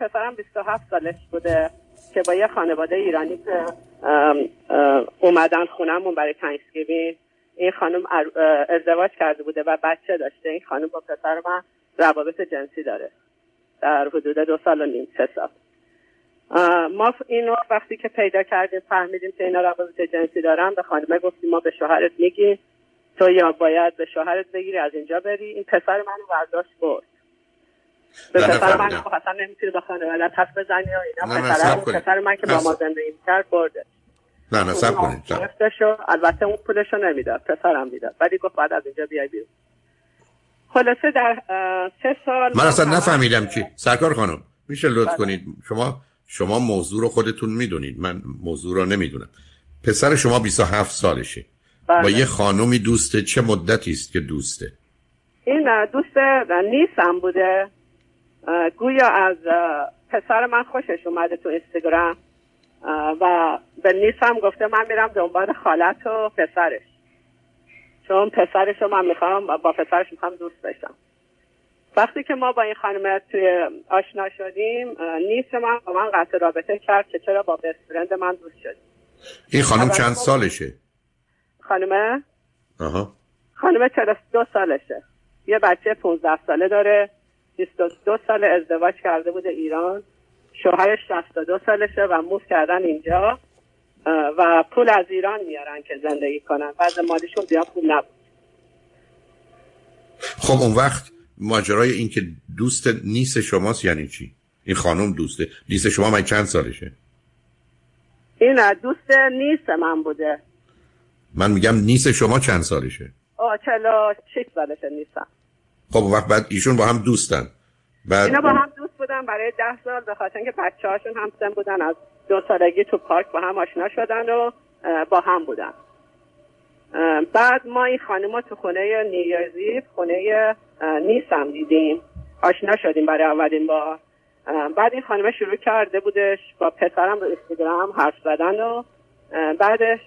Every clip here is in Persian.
پسرم 27 سالش بوده که با یه خانواده ایرانی که اومدن خونمون برای تنکسگیوین این خانم ازدواج کرده بوده و بچه داشته. این خانم با پسر من روابط جنسی داره. در حدود دو سال و نیم سه سال. ما اینو وقتی که پیدا کردیم فهمیدیم که اینا روابط جنسی دارن به خانمه گفتیم ما به شوهرت میگیم. تو یا باید به شوهرت بگیری از اینجا بری. این پسر منو برداشت برد. به پسر من. گفت اصلا نمی‌تونی به خانوادت حرف بزنی و اینا. پسر. پسر من که با ما. زندگی کرد برده. نه نه سب کنید. البته اون پولشو نمی‌داد پسرم می‌داد. ولی گفت بعد از اینجا بیای بیرون. خلاصه در سه سال من اصلا نفهمیدم چی سرکار خانم میشه لطف بله. کنید؟ شما شما موضوع رو خودتون می‌دونید. من موضوع رو نمی‌دونم. پسر شما 27 سالشه. بله. با یه خانومی دوسته چه مدتی است که دوسته؟ این دوست اه، نیسم بوده. گویا از پسر من خوشش اومده تو اینستاگرام. و به نیسم گفته من میرم دنبال خالت و پسرش. چون پسرش رو من می‌خوام با پسرش می‌خوام دوست بشم وقتی که ما با این خانم توی آشنا شدیم اه، نیس من با من قطع رابطه کرد که چرا با بست فرند من دوست شدیم. این خانم چند خب- سالشه؟ خانمه آها. خانم 42 سالشه. یه بچه 15 ساله داره. 22 سال ازدواج کرده بوده ایران. شوهرش 62 سالشه و موف کردن اینجا. و پول از ایران میارن که زندگی کنن. بعض مالیشون زیاد پول نبود. خب اون وقت ماجرای این که دوست نیست شماست یعنی چی؟ این خانم دوسته نیست شما من چند سالشه؟ این دوست نیست من بوده. من میگم نیست شما چند سالشه؟ آه چلو شیش سالشه نیستم. خب وقت بعد ایشون با هم دوستن. بعد اینا با هم دوست بودن برای ده سال به خاطر اینکه بچه هاشون هم سن بودن از دو سالگی تو پارک با هم آشنا شدن و با هم بودن. بعد ما این خانم تو خونه نیویورزی خونه نیسم دیدیم. آشنا شدیم برای اولین بار. بعد این خانم شروع کرده بودش با پسرم به اینستاگرام حرف زدن و بعدش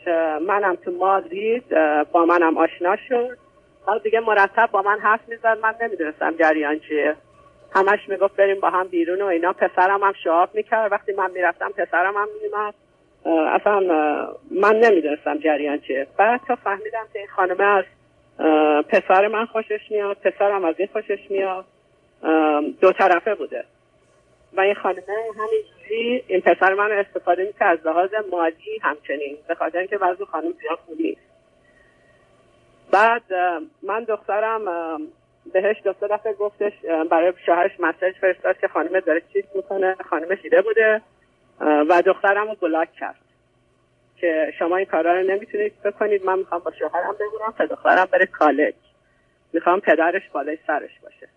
منم تو اه، با منم آشنا شد. بعد دیگه مرتب با من حرف می‌زد من نمی‌دونستم جریان چیه. همش می‌گفت بریم با هم بیرون و اینا. پسرم هم شعاب می‌کرد. وقتی من می‌رفتم پسرم هم میومد اه، اصلا من نمی‌دونستم جریان چیه. بعد تا فهمیدم که این خانمه از پسر من خوشش میاد پسرم از این خوشش میاد. دو طرفه بوده. و این خانمه همینجوری این پسر من استفاده می‌کرد از لحاظ مالی همچنین به خاطر اینکه بعضی خانم زیاد خوب نیست. بعد من دخترم بهش دو سه دفعه گفتش برای شوهرش مسیج فرستاد که خانم داره چیز می‌کنه خانم شیده بوده و دخترم رو بلاک کرد که شما این کارا رو نمی‌تونید بکنید من می‌خوام با شوهرم بمونم تا دخترم بره کالج. می‌خوام پدرش بالای سرش باشه.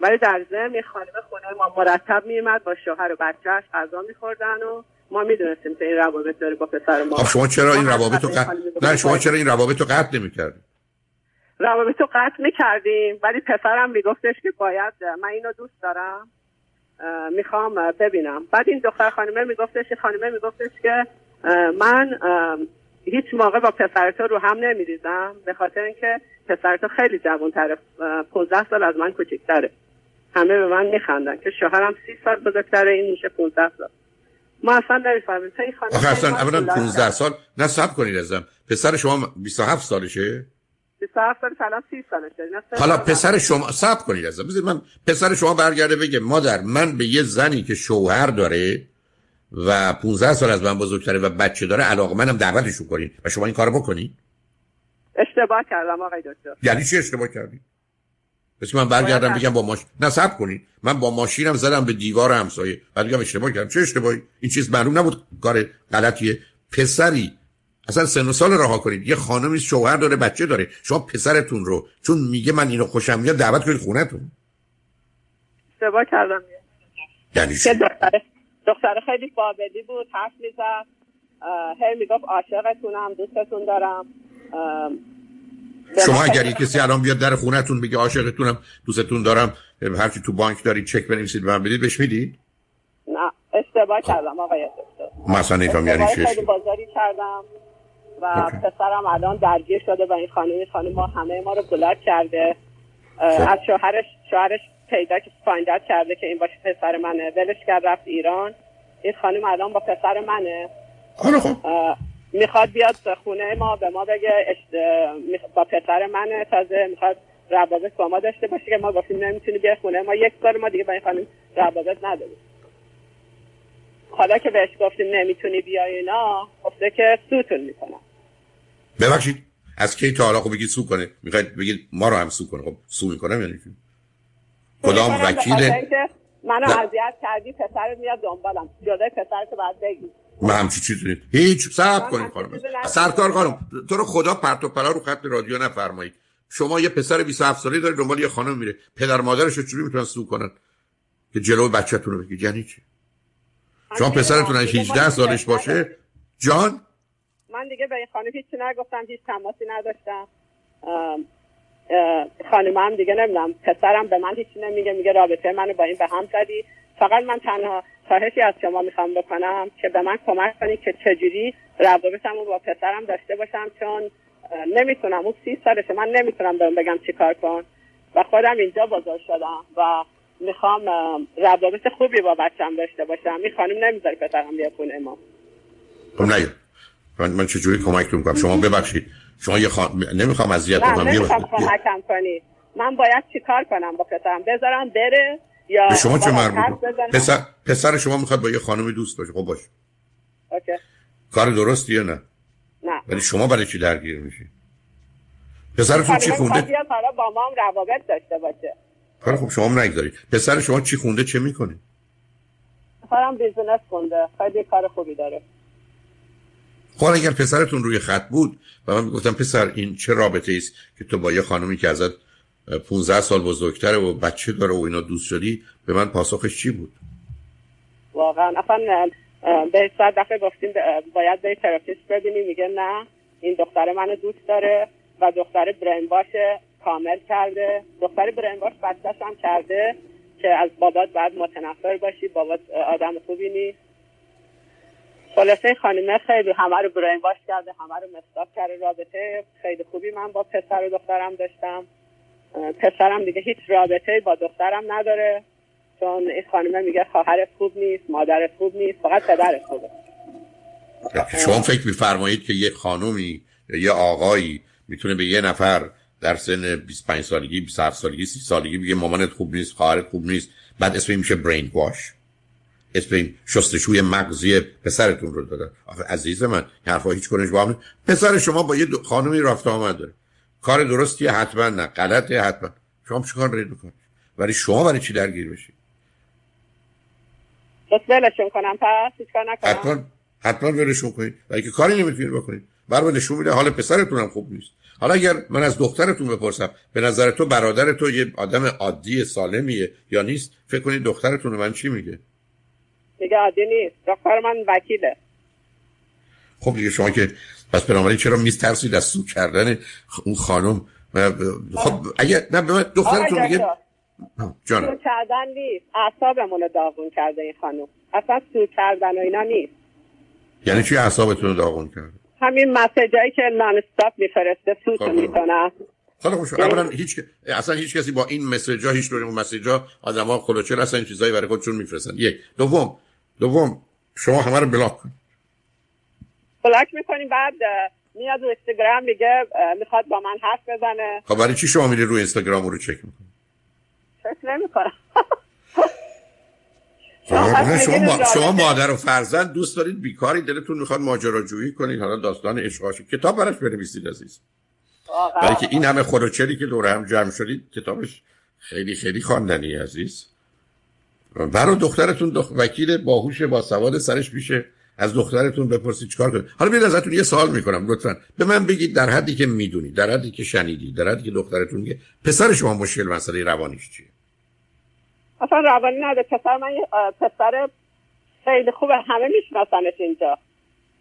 ولی در ضمن این خانم خونه ما مرتب میومد با شوهر و بچهش غذا میخوردن و ما می‌دونستیم که این روابط داره با پسر ما. خب شما چرا این روابط رو قطع نه شما چرا این روابط رو قطع نمی‌کردید روابط رو قطع می‌کردیم. ولی پسرم میگفتش که باید من اینو دوست دارم می‌خوام ببینم. بعد این دختر خانمه میگفتش خانمه میگفتش که من هیچ موقع با پسر تو رو هم نمیریزم به خاطر اینکه پسر تو خیلی جوانتره 15 سال از من کوچکتره همه به من میخندن که شوهرم سی سال بزرگتره این میشه 15 سال. ما اصلا نمی‌فهمیم. این خانم آخه اصلا اولا طولانی 15 کرد. سال نه صبر کنید ازم. پسر شما 27 سالشه؟ 27 سال الان 30 سالشه اینا سه حالا پسر شما صبر کنید ازم بذارید من پسر شما برگرده بگه مادر من به یه زنی که شوهر داره و 15 سال از من بزرگتره و بچه داره علاقه منم دعوتشون کنین. و شما این کارو بکنید اشتباه کردم آقای دکتر. یعنی چی اشتباه کردی؟ پس من برگردم بگم با ماشین نه صبر کنید من با ماشینم زدم به دیوار همسایه. بعد میگم اشتباه کردم. چه اشتباهی؟ این چیز معلوم نبود کار غلطیه. پسری اصلا سن و سال رها کنید. یه خانمی شوهر داره بچه داره. شما پسرتون رو. چون میگه من اینو خوشم میاد دعوت کنید خونتون. اشتباه کردم. یعنی دختر خیلی قابلی بود حرف می‌زد. هی می‌گفت عاشقتونم دوستتون دارم. شما ما اگر کسی الان بیاد در خونتون بگه عاشقتونم دوستتون دارم هرچی تو بانک دارید چک بنویسید من بدید بهش می‌دید؟ نه اشتباه کردم آقای دکتر. نمیفهم یعنی چی. بازاری کردم. و اوکی. پسرم الان درگیر شده و این خانم این خانم ما همه ما رو بلاک کرده. خب. از شوهرش شوهرش پیدا که فایندت کرده که این باشه پسر منه. ولش کرد رفت ایران. این خانم الان با پسر منه. خب. می‌خواد بیاد خونه ما به ما بگه با پسر منه. تازه می‌خواد روابط با ما داشته باشه که ما گفتیم نمی‌تونی بیا خونه ما. یک بار ما دیگه با این خانم روابط نداریم. حالا که بهش گفتیم نمی‌تونی بیای اینا گفته که سوتون می‌کنم. ببخشید از کی تا حالا خب بگید سو کنه می‌خواید بگید ما رو هم سو کنه خب سو می‌کنم یعنی چی کدام وکیل منو اذیت کردی پسرت میاد دنبالم جلوی پسرت بعد بگی من همچی چیزی نیست هیچ صبر کنید خانم سرکار خانم تو رو خدا پرت و پلا رو خط رادیو نفرمایید شما یه پسر 27 ساله داره دنبال یه خانم میره پدر مادرش رو چجوری می‌تونن سو کنن که جلو بچه‌تون رو بگید یعنی چی شما پسرتون 18 سالش باشه جان من دیگه به خانم هیچی نگفتم هیچ تماسی نداشتم. خانم هم دیگه نمی‌دونم پسرم به من هیچی نمیگه میگه رابطه منو با این به هم زدی. فقط من تنها خواهشی از شما می‌خوام بکنم که به من کمک کنید که چجوری روابطم رو با پسرم داشته باشم چون نمی‌تونم. اون سی سالشه من نمی‌تونم بهم بگم چیکار کن. و خودم اینجا بزرگ شدم و می‌خوام روابط خوبی با بچم داشته باشم. این خانم نمی‌ذاره پسرم بیاد خونه ما. خب من, من چجوری کمکتون کنم شما ببخشید. شما یه خان... نمی‌خوام اذیت کنم نمی‌خوام کمکم من باید چیکار کنم با پسرم؟ بذارم بره یا به شما چه مربوط؟ پسر... پسر شما می‌خواد با یه خانم دوست باشه. خب باشه. اوکی. کار درستیه نه؟ نه. ولی شما برای چی درگیر میشی؟ پسرتون چی خونده؟ حالا با ما هم روابط داشته باشه. کار خب شما هم نگذارید پسر شما چی خونده؟ چه می‌کنه؟ پسرم business خونده. خیلی کار خوبی داره. خب اگر پسرتون روی خط بود و من گفتم پسر این چه رابطه است که تو با یه خانمی که ازت 15 سال بزرگتره و بچه داره و اینا دوست شدی به من پاسخش چی بود؟ واقعا. اصلا به صد دفعه گفتیم باید به therapist ببینیم میگه نه این دختر منو دوست داره و دختر برین باشه کامل کرده. دختر برین باش هم کرده که از بابات باید متنفر باشی بابات آدم خوبی نیست. خلاصه خانمه خیلی همه رو برین باش کرده همه رو مصداق کرده. رابطه خیلی خوبی من با پسر و دخترم داشتم. پسرم دیگه هیچ رابطه با دخترم نداره. چون این خانمه میگه خواهر خوب نیست مادر خوب نیست فقط پدر خوبه. شما فکر میفرمایید که یه خانومی یا یه آقایی می‌تونه به یه نفر در سن 25 سالگی 27 سالگی 30 سالگی بگه مامانت خوب نیست خواهرت خوب نیست بعد اسم میشه برین واش اسم این شستشوی مغزی پسرتون رو دادن. آخه عزیز من حرفا هیچ کنش با پسر شما با یه خانمی رفت آمد داره. کار درستی حتما نه. غلطه حتما. شما چیکار دارید می‌کنید ولی شما برای چی درگیر بشید؟ بس ولشون کنم پس هیچ کار نکنم. حتما حتما ولشون کنید. ولی که کاری نمی‌تونید بکنید. برای نشون میده حال پسرتون هم خوب نیست. حالا اگر من از دخترتون بپرسم به نظر تو برادر تو یه آدم عادی سالمیه یا نیست؟ فکر کنید دخترتون من چی میگه؟ دیگه عادی نیست. دختر من وکیله. خب دیگه شما که پس بنابراین چرا میترسید از سو کردن اون خانم؟ خب اگر نه به من دخترتون میگه جانم. سو کردن نیست. اعصابمون داغون کرده این خانم. اصلا سو کردن و اینا نیست. یعنی چی اعصابتون رو داغون کرده؟ همین مسیجایی که نان استاپ میفرسته سوتون خب، می‌کنه. حالا خوش اولا هیچ اصلا هیچ کسی با این مسیجا هیچ نوع مسیجا آدما خلوچر اصلا این چیزایی برای خودشون میفرستن. یک. دوم دوم شما همه رو بلاک کنید بلاک می‌کنیم بعد میاد رو اینستاگرام میگه می‌خواد با من حرف بزنه. خب برای چی شما میری روی اینستاگرام رو چک می‌کنید چک نمی‌کنم. شما, شما, شما مادر و فرزند دوست دارید بیکاری دلتون می‌خواد ماجراجویی کنید حالا داستان عشقاش. کتاب براش بنویسید عزیز. برای که این همه خروچری که دور هم جمع شدید کتابش خیلی خیلی خواندنی عزیز. برای دخترتون دخ... وکیل باهوش با سواد سرش میشه از دخترتون بپرسید چیکار کنید. حالا بیاید ازتون یه سوال می‌کنم لطفا. به من بگید در حدی که می‌دونید در حدی که شنیدید در حدی که دخترتون میگه پسر شما مشکل مسئله روانیش چیه؟ اصلا روانی نداره. پسر من پسر خیلی خوبه. همه میشناسنش اینجا.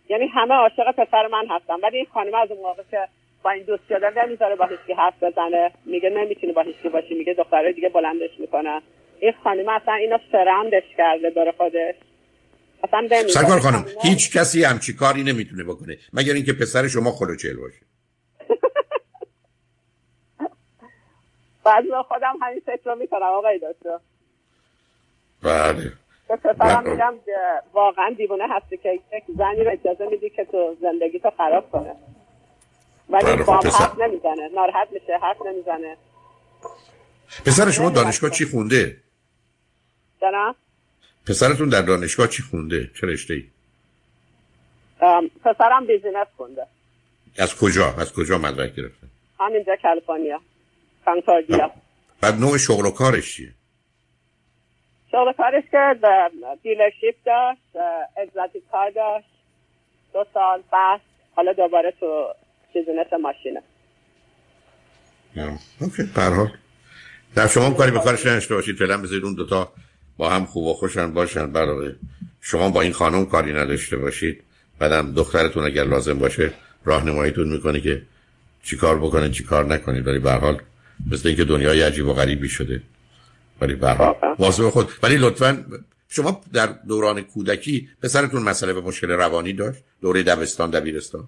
یعنی همه عاشق پسر من هستن. ولی این خانم از اون موقع که با این دوست شده نمی‌ذاره با هیچکی حرف بزنه. میگه نمی‌تونی با هیچکی باشی. میگه دختره دیگه بلندش می‌کنه این خانم اصلا اینو سرندش کرده داره خودش. اصلا سرکار خانم هیچ کسی همچی کاری نمی‌تونه بکنه مگر اینکه پسر شما خلوچل باشه. بعد خودم همین فکر رو می‌کنم آقای دکتر. بله. به پسرم میگم واقعا دیوونه هستی که یک زنی رو اجازه میدی که تو زندگی تو خراب کنه. ولی بله، خب با حرف نمی‌زنه. ناراحت میشه حرف نمی‌زنه. پسر شما دانشگاه چی خونده؟ جنا پسرتون در دانشگاه چی خونده؟ چه رشته ای؟ پسرم business خونده. از کجا؟ از کجا مدرک گرفته؟ همینجا کالیفرنیا Concordia بعد نوع شغل و کارش چیه؟ شغل کارش که dealership داشت exotic car داشت. دو سال بعد حالا دوباره تو business ماشینه. OK حال. در شما هم کاری به کارش نداشته باشید. فعلا بذارید اون دوتا با هم خوب و خوشن باشن برای شما با این خانم کاری نداشته باشید. بعدم دخترتون اگر لازم باشه راهنماییتون می‌کنه که چی کار بکنه چی کار نکنید ولی به هر حال مثل اینکه دنیای عجیب و غریبی شده. ولی به حال. مواظب خود. ولی لطفا شما در دوران کودکی پسرتون مسئله به مشکل روانی داشت؟ دوره دبستان دبیرستان؟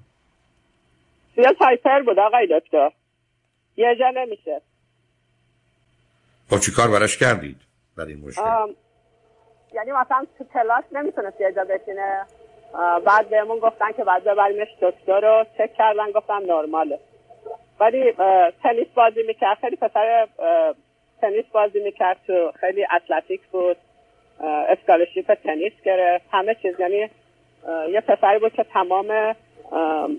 زیاد hyper بود آقای دکتر. یه جا نمیشه. خب چی کار براش کردید برای این مشکل؟ آم، یعنی مثلا تو کلاس نمی‌تونست یه جا بشینه. بعد بهمون گفتن که بعد ببریمش دکتر رو. چک کردن گفتم نرماله. ولی تنیس بازی می‌کرد. خیلی پسر تنیس بازی می‌کرد. تو خیلی athletic بود. اه، scholarship تنیس گرفت. همه چیز. یعنی یه پسری بود که تمام ام،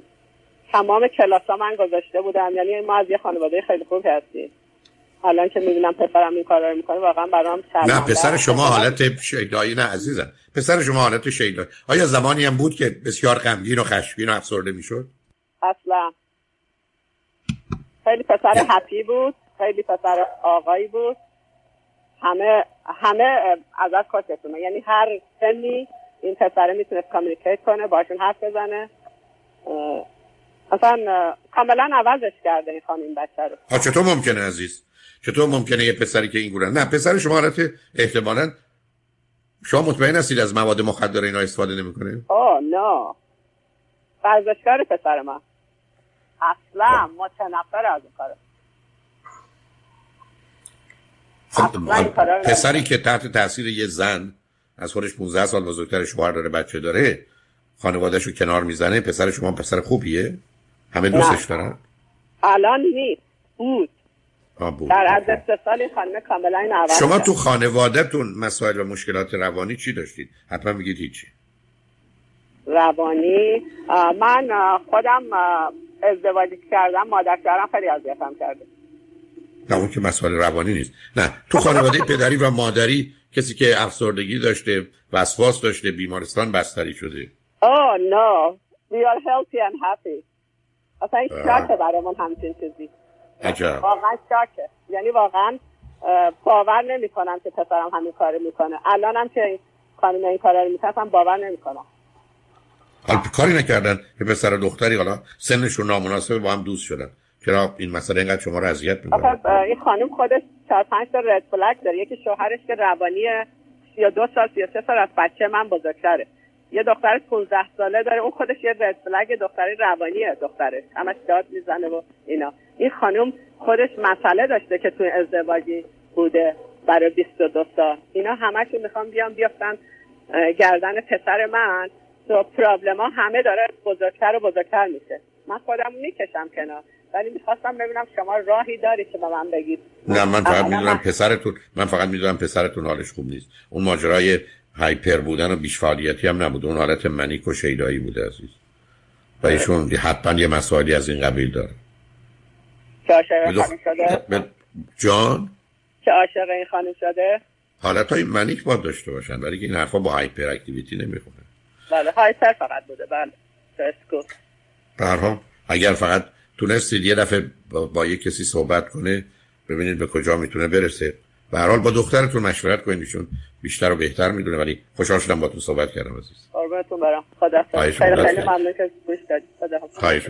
تمام کلاس ها من گذاشته بودم. یعنی ما از یه خانواده خیلی خوب هستیم. الان که می‌بینم پسرم این کارا رو می‌کنه واقعا برام نه شرمنده پسر است. شما حالت شیدایی نه عزیزم. پسر شما حالت شیدایی. آیا زمانی هم بود که بسیار غمگین و خشمگین و افسرده می‌شد؟ اصلا. خیلی پسر هپی بود خیلی پسر آقایی بود. همه همه اه، ازش خوششونه یعنی هر سنی این پسره می‌تونست کامیونیکیت کنه باشون حرف بزنه. اصلا کاملا عوضش کرده این خانم بچه رو. ها چطور ممکنه عزیز؟ چطور ممکنه یه پسری که این گونه نه پسر شما حالت احتمالا شما مطمئن هستید از مواد مخدر اینا استفاده نمی‌کنه؟ اوه نه. ورزشکار پسر من. اصلا متنفر از این کاره خب پسری که تحت تاثیر یه زن از خودش 15 سال بزرگتر شوهر داره بچه داره خانوادهش رو کنار می‌زنه پسر شما پسر خوبیه؟ همه دوستش دارن؟ الان نیست. بود. آه، بود. در سال این خانم کاملا این عوض شما. تو خانوادهتون مسائل و مشکلات روانی چی داشتید؟ حتما میگید هیچی. روانی؟ آه، من آه، خودم آه، ازدواج کردم مادر شوهرم خیلی اذیتم کرده. نه اون که مسائل روانی نیست. نه تو خانواده پدری و مادری کسی که افسردگی داشته وسواس داشته بیمارستان بستری شده. اوه نه. We are healthy and happy. اصلا این. شاکه برامون همچین چیزی. عجب. واقعا شاکه. یعنی واقعا باور نمی‌کنم که پسرم همین کارو می‌کنه. الانم که این خانم این کارا رو می‌کنه اصلا باور نمی‌کنم. حالا کاری نکردن که پسر و دختری حالا سنشون نامناسبه با هم دوست شدن. چرا این مسئله اینقدر شما رو اذیت می‌کنه؟ این خانم خودش چهار پنج تا رد فلگ داره. یکی شوهرش که روانی 32 سال 33 سال از بچه من بزرگتره. یه دختر 15 ساله داره اون خودش یه رد فلگ دختری روانیه دخترش همش داد می‌زنه و اینا. این خانم خودش مسئله داشته که توی ازدواجی بوده برای 22 سال. اینا همشون می‌خوام بیان بیافتن گردن پسر من. تو پرابلم ها همه داره بزرگتر و بزرگتر میشه. من خودم می‌کشم کنار. ولی می‌خواستم ببینم شما راهی داری که به من بگید. نه من فقط می‌دونم من- پسرتون من فقط می‌دونم پسرتون حالش خوب نیست. اون ماجرای هایپر بودن و بیش فعالیتی هم نبود. اون حالت منیک و شیدایی بوده عزیز. و ایشون حتما یه مسائلی از این قبیل داره. عاشق این بدو- خانم شده؟ ب- جان؟ که عاشق این خانم شده؟ حالت های منیک باید داشته باشن ولی که این حرفا با هایپر اکتیویتی نمی‌خونه. بله هایپر فقط بوده. بله حال اگر فقط تونستید یه دفعه با, با یه کسی صحبت کنه ببینید به کجا می‌تونه برسه. به هر حال با دخترتون مشورت کنید ایشون بیشتر و بهتر می‌دونه ولی خوشحال شدم با تو صحبت کردم عزیز. قربونتون برم. خدا خیلی. خیلی ممنون که گوش دادید. خدا خواهش